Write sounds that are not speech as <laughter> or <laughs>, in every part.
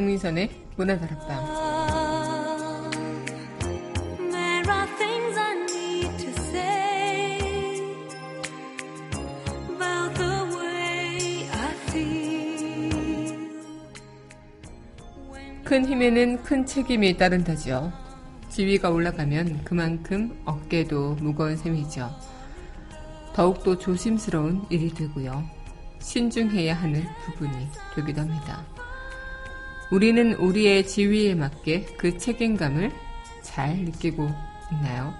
강민선의 문화다락방 큰 힘에는 큰 책임이 따른다죠. 지위가 올라가면 그만큼 어깨도 무거운 셈이죠. 더욱더 조심스러운 일이 되고요. 신중해야 하는 부분이 되기도 합니다. 우리는 우리의 지위에 맞게 그 책임감을 잘 느끼고 있나요?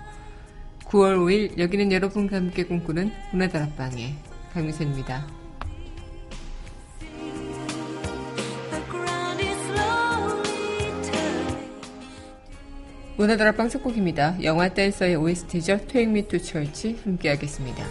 9월 5일 여기는 여러분과 함께 꿈꾸는 문화다락방의 강미선입니다. 문화다락방 첫 곡입니다. 영화 댄서의 OST죠. Take Me to Church 함께 하겠습니다.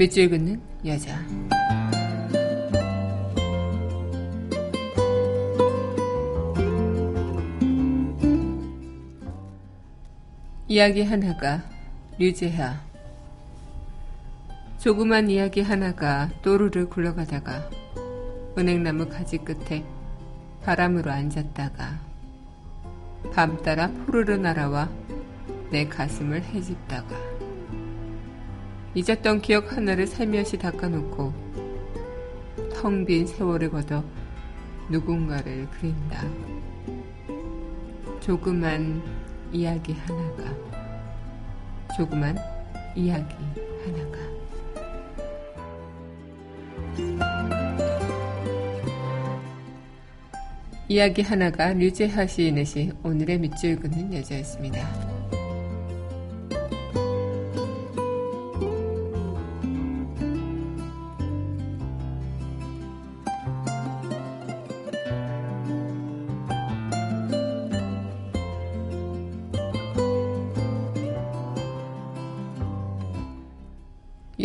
밑줄 긋는 여자. 이야기 하나가 류재하 조그만 이야기 하나가 또르르 굴러가다가 은행나무 가지 끝에 바람으로 앉았다가 밤따라 푸르르 날아와 내 가슴을 헤집다가 잊었던 기억 하나를 살며시 닦아놓고 텅 빈 세월을 걷어 누군가를 그린다. 조그만 이야기 하나가 조그만 이야기 하나가 이야기 하나가 류제하 시인의 시 오늘의 밑줄 긋는 여자였습니다.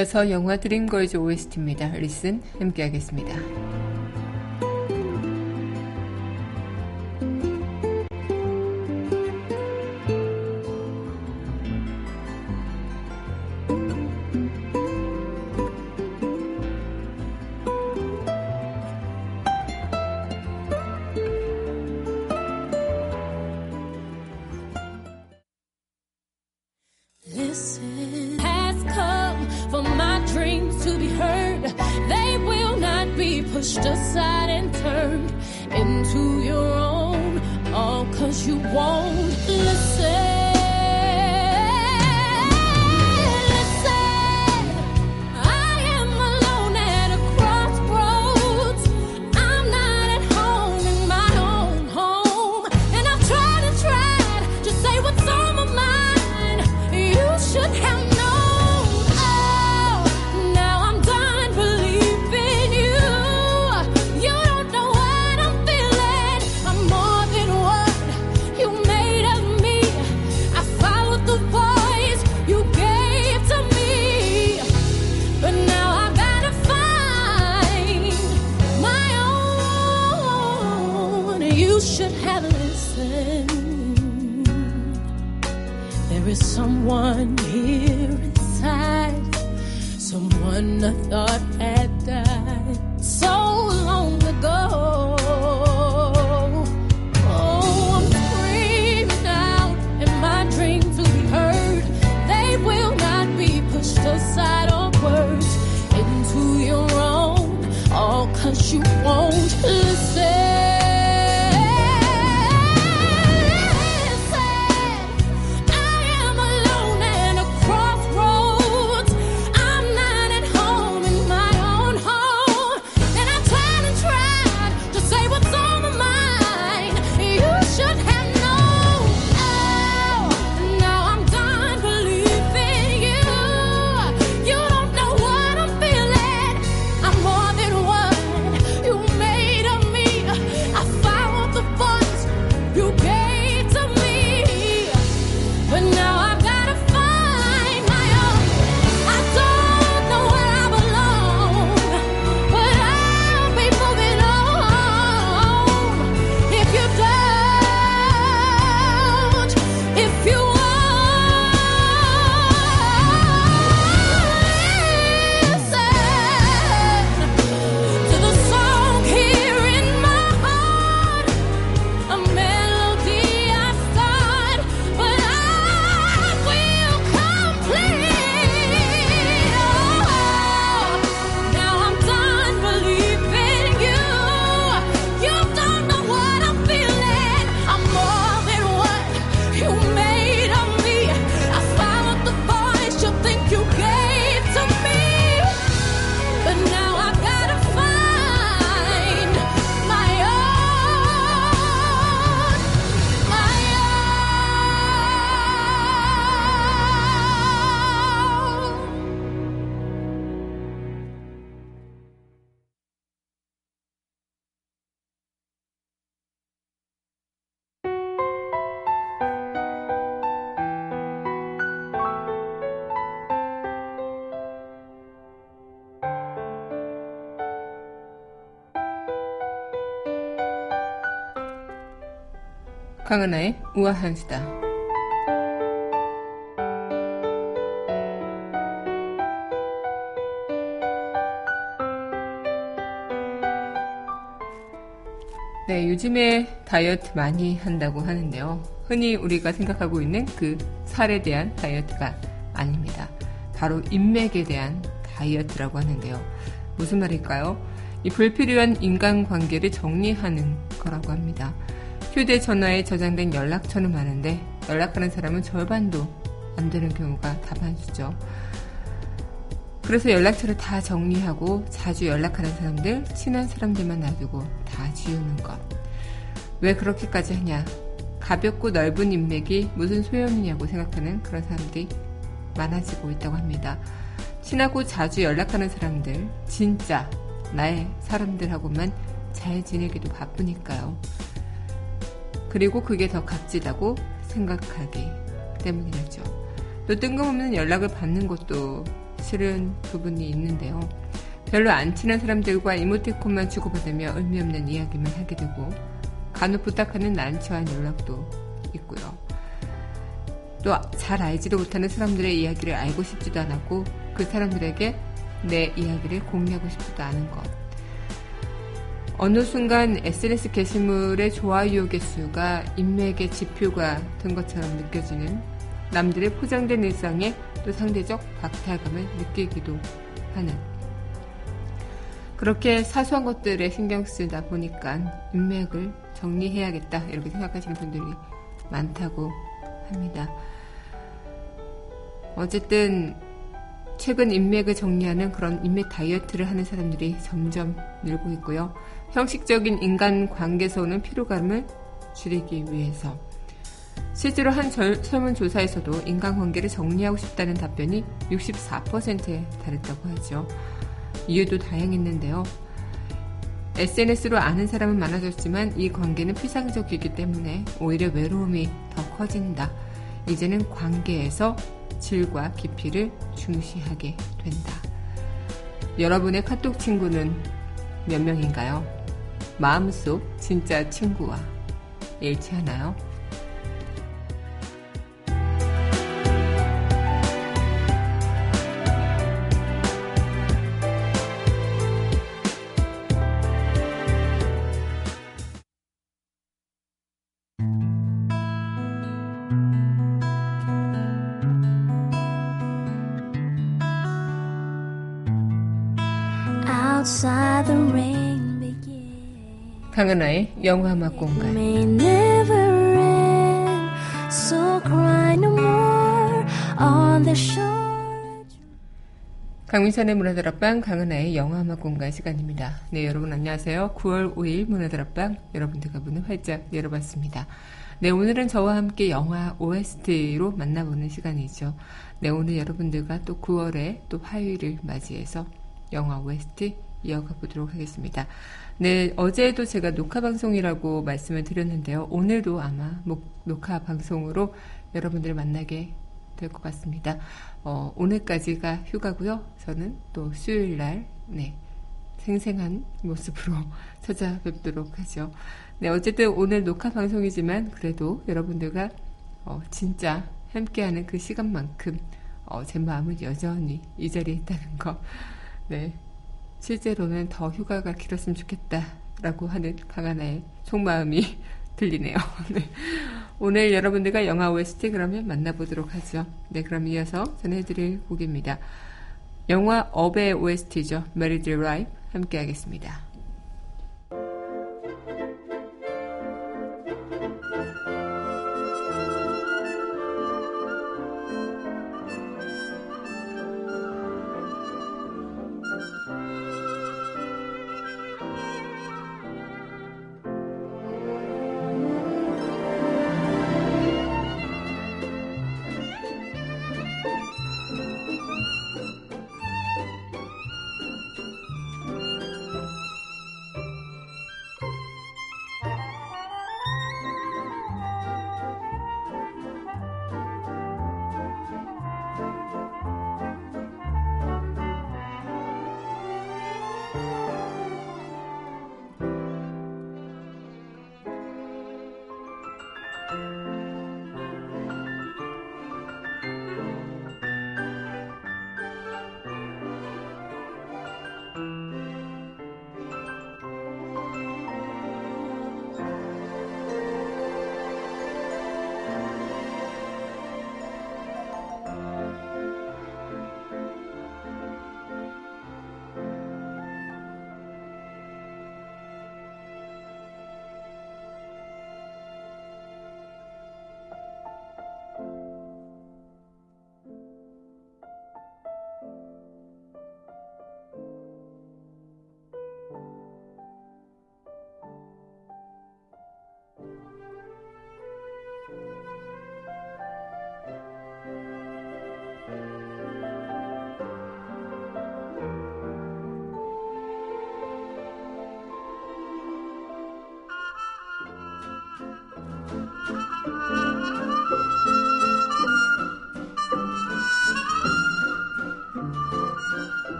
이어서 영화 드림걸즈 OST입니다. 리슨 함께 하겠습니다. pushed aside and turned into your own, all cause you won't listen. 강은아의 우아한 수다. 네, 요즘에 다이어트 많이 한다고 하는데요. 흔히 우리가 생각하고 있는 그 살에 대한 다이어트가 아닙니다. 바로 인맥에 대한 다이어트라고 하는데요. 무슨 말일까요? 이 불필요한 인간관계를 정리하는 거라고 합니다. 휴대전화에 저장된 연락처는 많은데 연락하는 사람은 절반도 안 되는 경우가 다반수죠. 그래서 연락처를 다 정리하고 자주 연락하는 사람들, 친한 사람들만 놔두고 다 지우는 것. 왜 그렇게까지 하냐? 가볍고 넓은 인맥이 무슨 소용이냐고 생각하는 그런 사람들이 많아지고 있다고 합니다. 친하고 자주 연락하는 사람들, 진짜 나의 사람들하고만 잘 지내기도 바쁘니까요. 그리고 그게 더 값지다고 생각하기 때문이겠죠. 또 뜬금없는 연락을 받는 것도 싫은 부분이 있는데요. 별로 안 친한 사람들과 이모티콘만 주고받으며 의미 없는 이야기만 하게 되고 간혹 부탁하는 난처한 연락도 있고요. 또 잘 알지도 못하는 사람들의 이야기를 알고 싶지도 않았고 그 사람들에게 내 이야기를 공유하고 싶지도 않은 것. 어느 순간 SNS 게시물의 좋아요 개수가 인맥의 지표가 된 것처럼 느껴지는 남들의 포장된 일상에 또 상대적 박탈감을 느끼기도 하는 그렇게 사소한 것들에 신경 쓰다 보니까 인맥을 정리해야겠다 이렇게 생각하시는 분들이 많다고 합니다. 어쨌든 최근 인맥을 정리하는 그런 인맥 다이어트를 하는 사람들이 점점 늘고 있고요. 형식적인 인간 관계에서 오는 피로감을 줄이기 위해서 실제로 한 설문조사에서도 인간관계를 정리하고 싶다는 답변이 64%에 달했다고 하죠. 이유도 다양했는데요. SNS로 아는 사람은 많아졌지만 이 관계는 피상적이기 때문에 오히려 외로움이 더 커진다. 이제는 관계에서 질과 깊이를 중시하게 된다. 여러분의 카톡 친구는 몇 명인가요? 마음속 진짜 친구와 일치하나요? 강은하의 영화음악 공간 강민선의 문화들 앞방 강은하의 영화음악 공간 시간입니다. 네 여러분 안녕하세요. 9월 5일 문화들 앞방 여러분들과 문을 활짝 열어봤습니다. 네 오늘은 저와 함께 영화 OST로 만나보는 시간이죠. 네 오늘 여러분들과 또 9월에 또 화요일을 맞이해서 영화 OST 이어가 보도록 하겠습니다. 네, 어제도 제가 녹화 방송이라고 말씀을 드렸는데요. 오늘도 아마 녹화 방송으로 여러분들을 만나게 될 것 같습니다. 어, 오늘까지가 휴가고요. 저는 또 수요일 날, 네, 생생한 모습으로 <laughs> 찾아뵙도록 하죠. 네, 어쨌든 오늘 녹화 방송이지만 그래도 여러분들과 어, 진짜 함께하는 그 시간만큼 어, 제 마음은 여전히 이 자리에 있다는 거. 네, 실제로는 더 휴가가 길었으면 좋겠다라고 하는 강하나의 속마음이 <laughs> 들리네요. <laughs> 네. 오늘 여러분들과 영화 OST 그러면 만나보도록 하죠. 네, 그럼 이어서 전해드릴 곡입니다. 영화 Up의 OST죠. Married Life 함께 하겠습니다.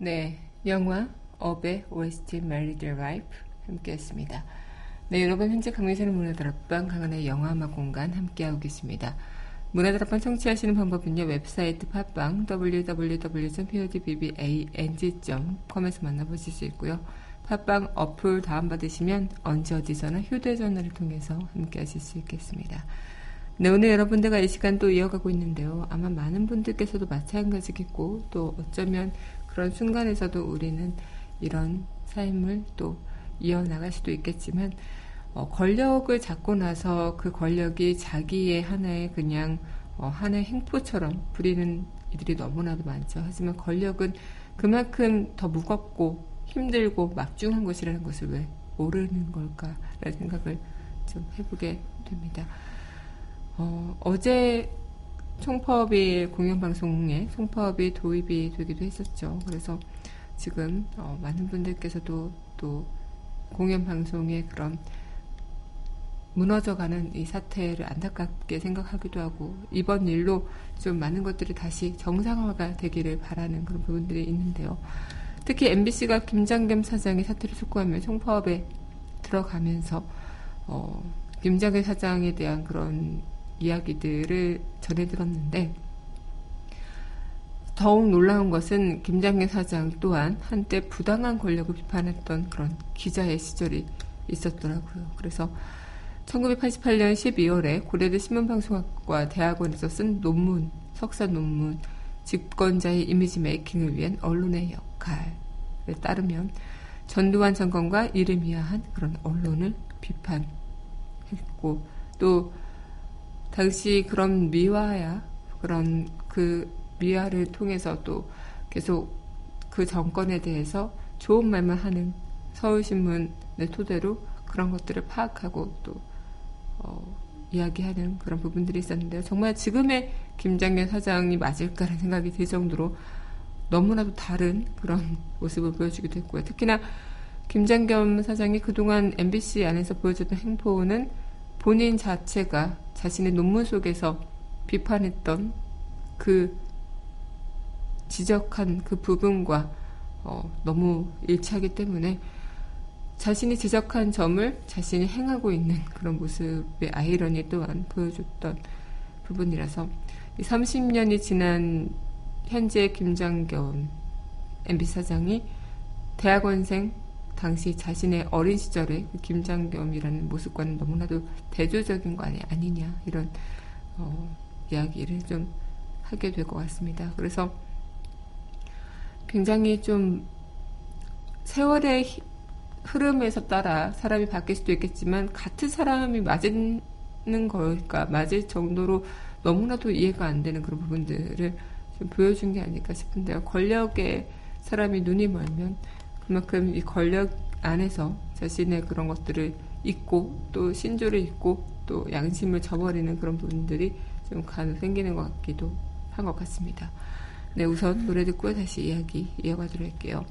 네, 영화 업의 OST Married Life 함께 했습니다. 네, 여러분 현재 강민선의 문화다락방 강한의 영화음악 공간 함께하고 계십니다. 문화다락방 청취하시는 방법은요. 웹사이트 팟빵 www.podbbang.com에서 만나보실 수 있고요. 팟빵 어플 다운받으시면 언제 어디서나 휴대전화를 통해서 함께하실 수 있겠습니다. 네, 오늘 여러분들과 이 시간 또 이어가고 있는데요. 아마 많은 분들께서도 마찬가지겠고 또 어쩌면 그런 순간에서도 우리는 이런 삶을 또 이어나갈 수도 있겠지만 어, 권력을 잡고 나서 그 권력이 자기의 하나의 그냥 어, 하나의 행포처럼 부리는 이들이 너무나도 많죠. 하지만 권력은 그만큼 더 무겁고 힘들고 막중한 것이라는 것을 왜 모르는 걸까라는 생각을 좀 해보게 됩니다. 어, 어제 총파업이 공영방송에 총파업이 도입이 되기도 했었죠. 그래서 지금 어, 많은 분들께서도 또 공영방송의 그런 무너져가는 이 사태를 안타깝게 생각하기도 하고 이번 일로 좀 많은 것들이 다시 정상화가 되기를 바라는 그런 부분들이 있는데요. 특히 MBC가 김장겸 사장의 사태를 촉구하며 총파업에 들어가면서 어, 김장겸 사장에 대한 그런 이야기들을 전해 들었는데 더욱 놀라운 것은 김장현 사장 또한 한때 부당한 권력을 비판했던 그런 기자의 시절이 있었더라고요. 그래서 1988년 12월에 고려대 신문방송학과 대학원에서 쓴 논문, 석사 논문, 집권자의 이미지 메이킹을 위한 언론의 역할에 따르면 전두환 정권과 이름이야한 그런 언론을 비판했고 또 당시 그런 미화야 그런 그 미화를 통해서 또 계속 그 정권에 대해서 좋은 말만 하는 서울신문을 토대로 그런 것들을 파악하고 또 어, 이야기하는 그런 부분들이 있었는데요. 정말 지금의 김장현 사장이 맞을까라는 생각이 들 정도로 너무나도 다른 그런 <laughs> 모습을 보여주기도 했고요. 특히나 김장겸 사장이 그동안 MBC 안에서 보여줬던 행보는 본인 자체가 자신의 논문 속에서 비판했던 그 지적한 그 부분과 어, 너무 일치하기 때문에 자신이 지적한 점을 자신이 행하고 있는 그런 모습의 아이러니 또한 보여줬던 부분이라서 30년이 지난 현재 김장겸 MB 사장이 대학원생 당시 자신의 어린 시절의 그 김장겸이라는 모습과는 너무나도 대조적인 거 아니, 아니냐 이런 어, 이야기를 좀 하게 될 것 같습니다. 그래서 굉장히 좀 세월의 흐름에서 따라 사람이 바뀔 수도 있겠지만 같은 사람이 맞는 걸까 맞을 정도로 너무나도 이해가 안 되는 그런 부분들을 좀 보여준 게 아닐까 싶은데요. 권력에 사람이 눈이 멀면 그만큼 이 권력 안에서 자신의 그런 것들을 잊고 또 신조를 잊고 또 양심을 저버리는 그런 부분들이 좀 간혹 생기는 것 같기도 한 것 같습니다. 네, 우선 노래 듣고 다시 이야기 이어가도록 할게요.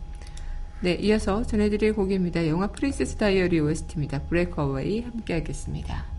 네, 이어서 전해드릴 곡입니다. 영화 프린세스 다이어리 OST입니다. 브레이크어웨이 함께 하겠습니다.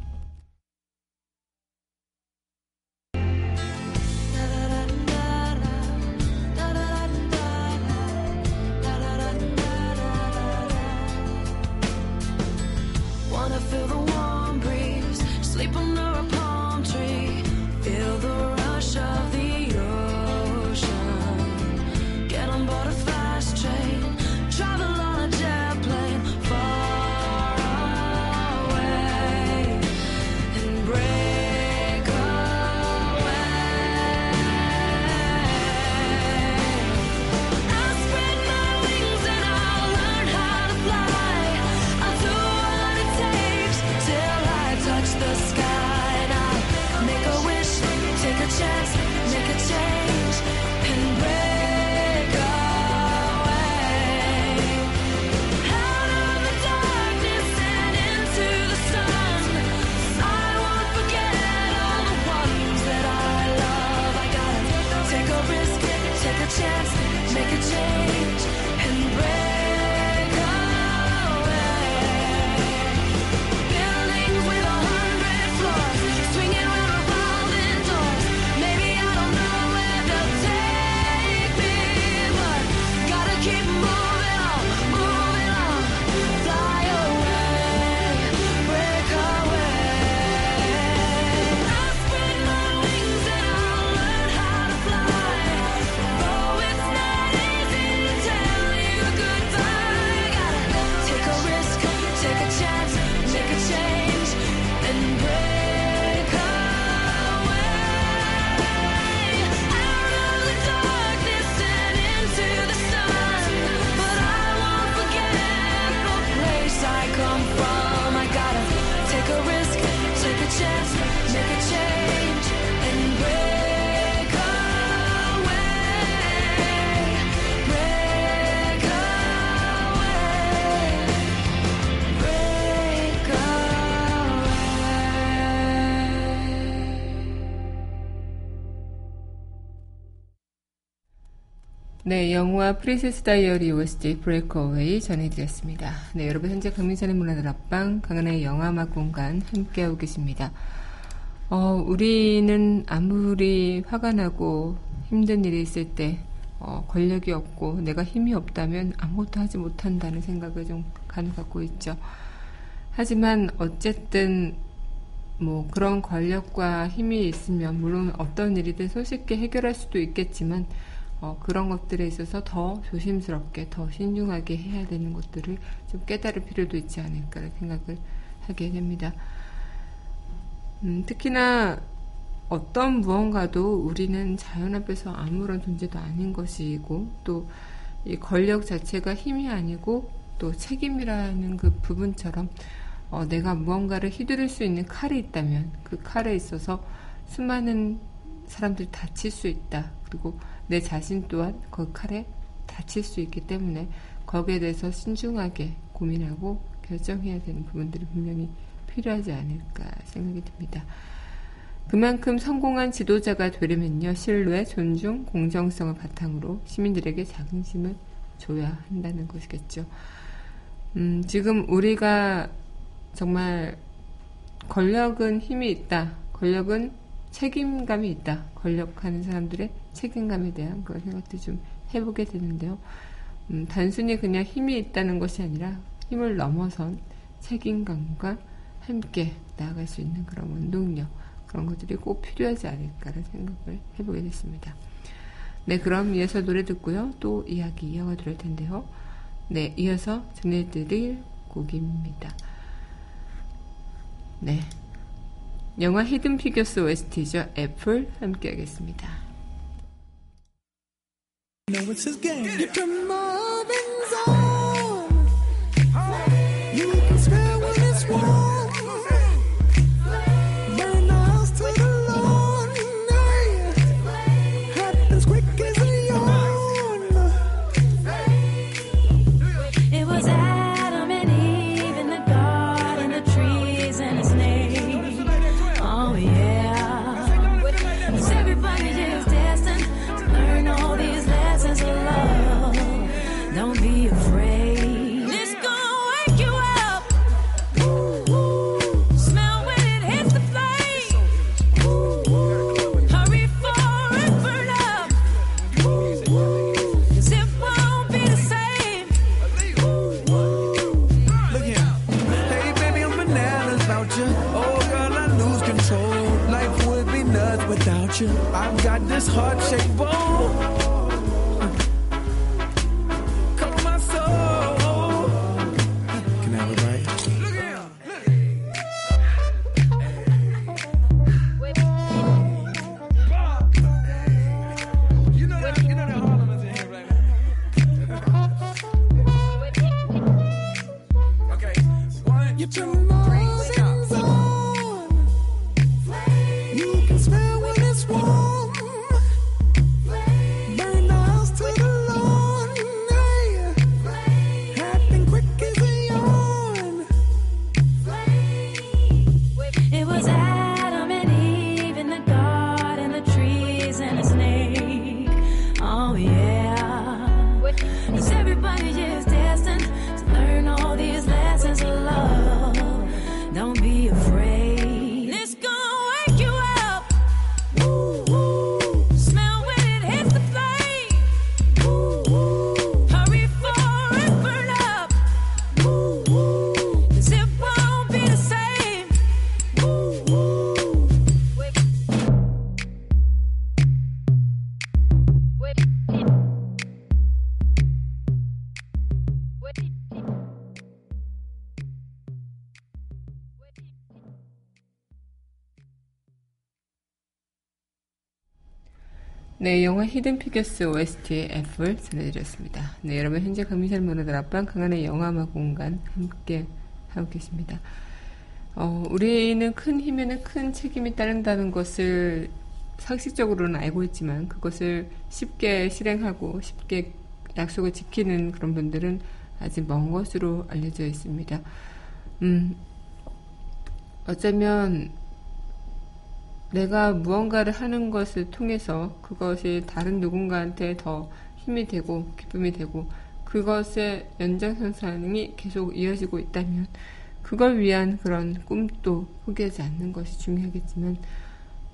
네, 영화 프린세스 다이어리 OST 브레이크 어웨이 전해드렸습니다. 네, 여러분 현재 강민선의 문화들 앞방 강한의 영화음악 공간 함께하고 계십니다. 어, 우리는 아무리 화가 나고 힘든 일이 있을 때 어, 권력이 없고 내가 힘이 없다면 아무것도 하지 못한다는 생각을 좀 간혹 갖고 있죠. 하지만 어쨌든 뭐 그런 권력과 힘이 있으면 물론 어떤 일이든 손쉽게 해결할 수도 있겠지만 어, 그런 것들에 있어서 더 조심스럽게, 더 신중하게 해야 되는 것들을 좀 깨달을 필요도 있지 않을까라는 생각을 하게 됩니다. 음, 특히나 어떤 무언가도 우리는 자연 앞에서 아무런 존재도 아닌 것이고 또 이 권력 자체가 힘이 아니고 또 책임이라는 그 부분처럼 어, 내가 무언가를 휘두를 수 있는 칼이 있다면 그 칼에 있어서 수많은 사람들이 다칠 수 있다. 그리고 내 자신 또한 그 칼에 다칠 수 있기 때문에 거기에 대해서 신중하게 고민하고 결정해야 되는 부분들이 분명히 필요하지 않을까 생각이 듭니다. 그만큼 성공한 지도자가 되려면요, 신뢰, 존중, 공정성을 바탕으로 시민들에게 자긍심을 줘야 한다는 것이겠죠. 음, 지금 우리가 정말 권력은 힘이 있다. 권력은 책임감이 있다. 권력하는 사람들의 책임감에 대한 그런 생각도 좀 해보게 되는데요. 음, 단순히 그냥 힘이 있다는 것이 아니라 힘을 넘어선 책임감과 함께 나아갈 수 있는 그런 운동력, 그런 것들이 꼭 필요하지 않을까라는 생각을 해보게 됐습니다. 네, 그럼 이어서 노래 듣고요. 또 이야기 이어가 드릴 텐데요. 네, 이어서 전해드릴 곡입니다. 네. 영화 히든 피겨스 OST죠. 애플 함께 하겠습니다. No, this heart shaped bone. 네, 영화 히든 피겨스 OST의 F를 전해드렸습니다. 네, 여러분 현재 강민철 문화들 앞방 강한의 영화음악 공간 함께 하고 계십니다. 어, 우리는 큰 힘에는 큰 책임이 따른다는 것을 상식적으로는 알고 있지만 그것을 쉽게 실행하고 쉽게 약속을 지키는 그런 분들은 아직 먼 것으로 알려져 있습니다. 음, 어쩌면 내가 무언가를 하는 것을 통해서 그것이 다른 누군가한테 더 힘이 되고 기쁨이 되고 그것의 연장선상이 계속 이어지고 있다면 그걸 위한 그런 꿈도 포기하지 않는 것이 중요하겠지만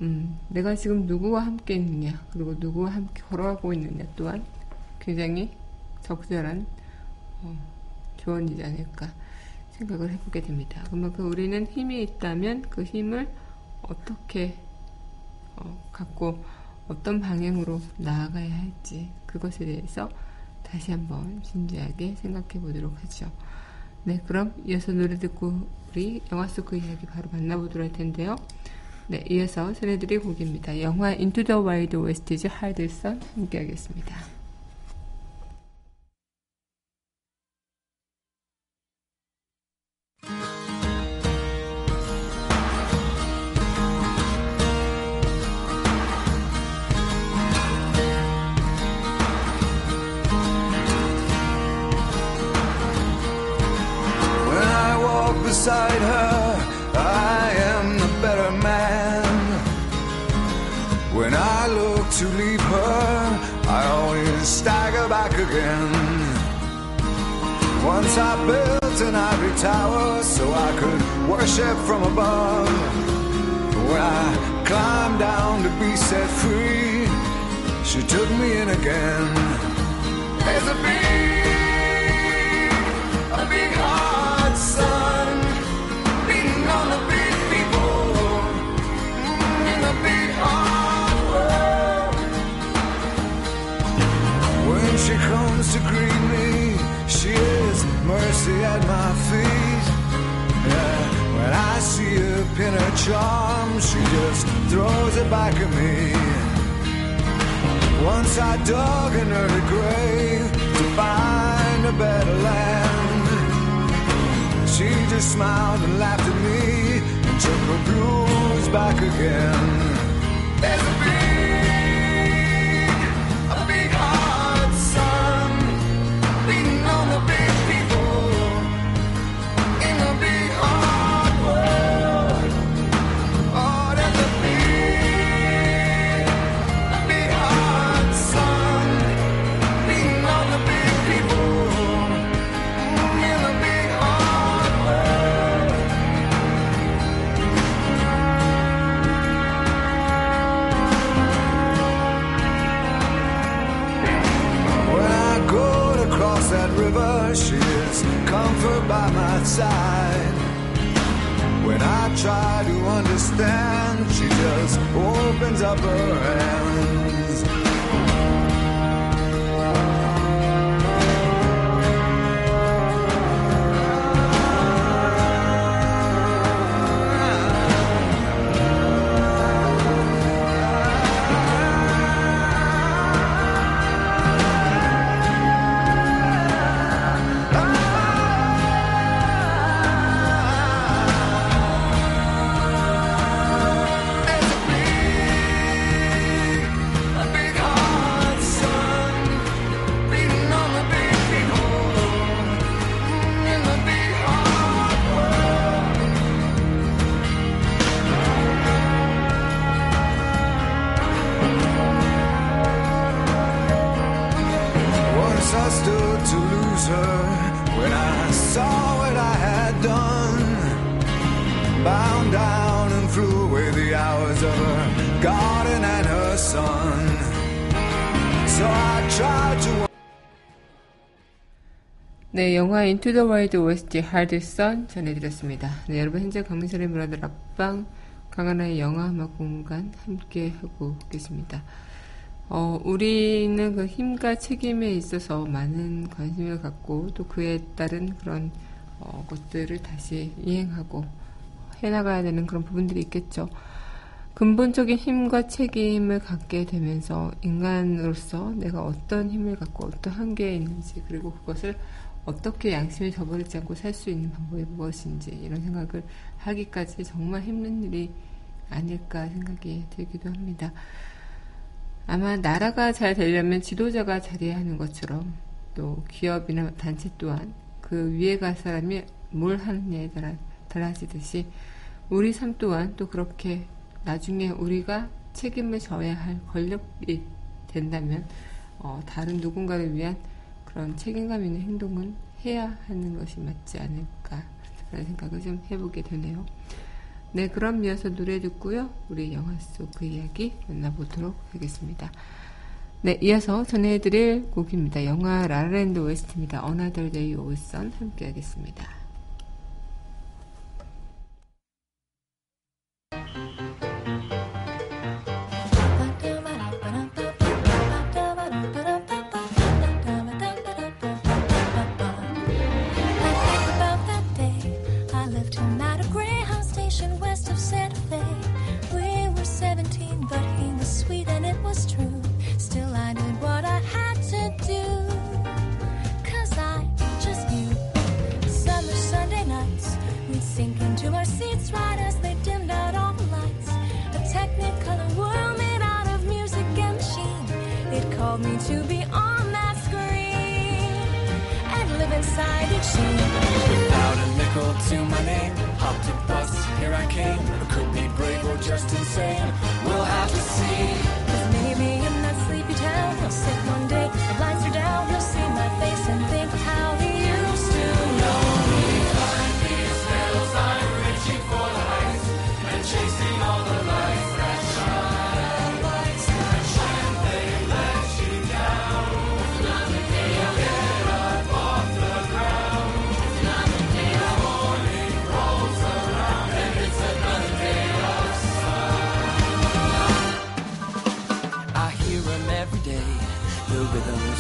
음, 내가 지금 누구와 함께 있느냐 그리고 누구와 함께 걸어가고 있느냐 또한 굉장히 적절한 어, 조언이지 않을까 생각을 해보게 됩니다. 그만큼 우리는 힘이 있다면 그 힘을 어떻게 어, 갖고 어떤 방향으로 나아가야 할지 그것에 대해서 다시 한번 진지하게 생각해 보도록 하죠. 네, 그럼 이어서 노래 듣고 우리 영화 속 그 이야기 바로 만나보도록 할 텐데요. 네, 이어서 전해드릴 곡입니다. 영화 Into the Wild OST죠. Hard Sun 함께 하겠습니다. Grave to find a better land. She just smiled and laughed at me and took her blues back again. There's When I try to understand, she just opens up her hands. 영화 Into the Wild OST Hard Sun 전해드렸습니다. 네, 여러분 현재 강민철의 문화다락방 강하나의 영화 음악 공간 함께 하고 계십니다. 어, 우리는 그 힘과 책임에 있어서 많은 관심을 갖고 또 그에 따른 그런 어, 것들을 다시 이행하고 해나가야 되는 그런 부분들이 있겠죠. 근본적인 힘과 책임을 갖게 되면서 인간으로서 내가 어떤 힘을 갖고 어떤 한계에 있는지 그리고 그것을 어떻게 양심에 저버리지 않고 살 수 있는 방법이 무엇인지 이런 생각을 하기까지 정말 힘든 일이 아닐까 생각이 들기도 합니다. 아마 나라가 잘 되려면 지도자가 잘해야 하는 것처럼 또 기업이나 단체 또한 그 위에 갈 사람이 뭘 하느냐에 따라 달라지듯이 우리 삶 또한 또 그렇게 나중에 우리가 책임을 져야 할 권력이 된다면 어, 다른 누군가를 위한 그런 책임감 있는 행동은 해야 하는 것이 맞지 않을까 라는 생각을 좀 해보게 되네요. 네, 그럼 이어서 노래 듣고요. 우리 영화 속 그 이야기 만나보도록 하겠습니다. 네, 이어서 전해드릴 곡입니다. 영화 라라랜드 OST입니다. Another Day of Sun 함께 하겠습니다. called me to be on that screen and live inside each scene. Without a nickel to my name, hopped a bus, here I came. I could be brave or just insane. We'll have to see. Cause maybe in that sleepy town, he'll sit one day, the blinds are down, you'll see my face and think of how.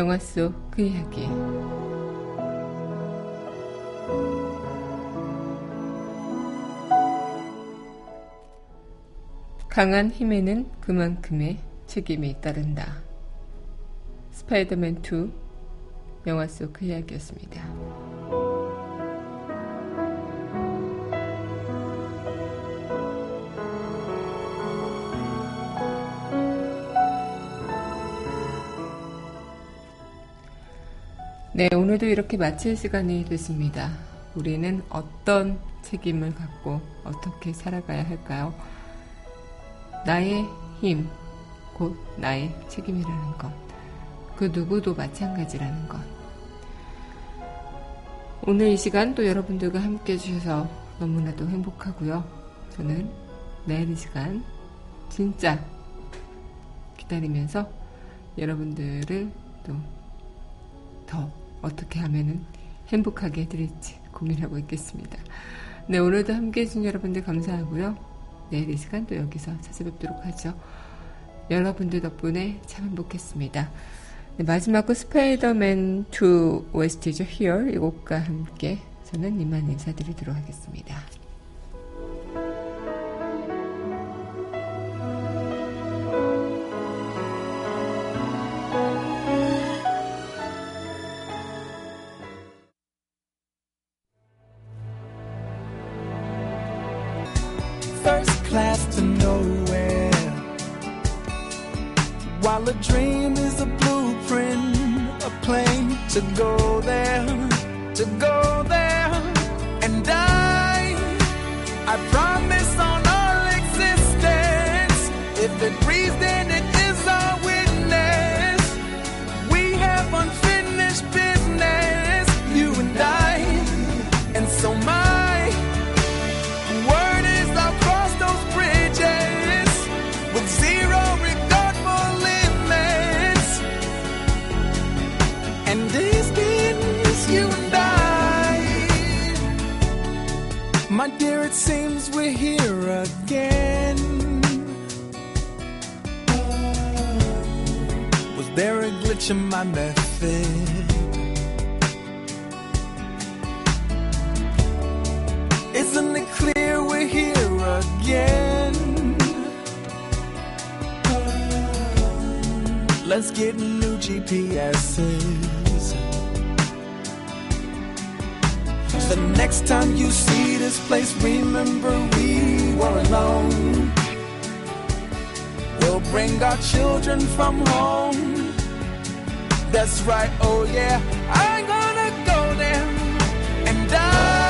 영화 속 그 이야기. 강한 힘에는 그만큼의 책임이 따른다. 스파이더맨 2 영화 속 그 이야기였습니다. 네, 오늘도 이렇게 마칠 시간이 됐습니다. 우리는 어떤 책임을 갖고 어떻게 살아가야 할까요? 나의 힘, 곧 나의 책임이라는 것. 그 누구도 마찬가지라는 것. 오늘 이 시간 또 여러분들과 함께 해주셔서 너무나도 행복하고요. 저는 내일 이 시간 진짜 기다리면서 여러분들을 또 더 어떻게 하면은 행복하게 해드릴지 고민하고 있겠습니다. 네, 오늘도 함께 해주신 여러분들 감사하고요. 내일 이 시간 또 여기서 찾아뵙도록 하죠. 여러분들 덕분에 참 행복했습니다. 네, 마지막 그 스파이더맨 2 OST죠. Here 이 곡과 함께 저는 이만 인사드리도록 하겠습니다. class to nowhere. While a dream is a blueprint, a plane to go there, to go there. And I, I promise on all existence, if it breathes seems we're here again. Was there a glitch in my method? Isn't it clear we're here again? Let's get new GPSs. The next time you see this place, remember we were alone. We'll bring our children from home. That's right, oh yeah, I'm gonna go there. And I,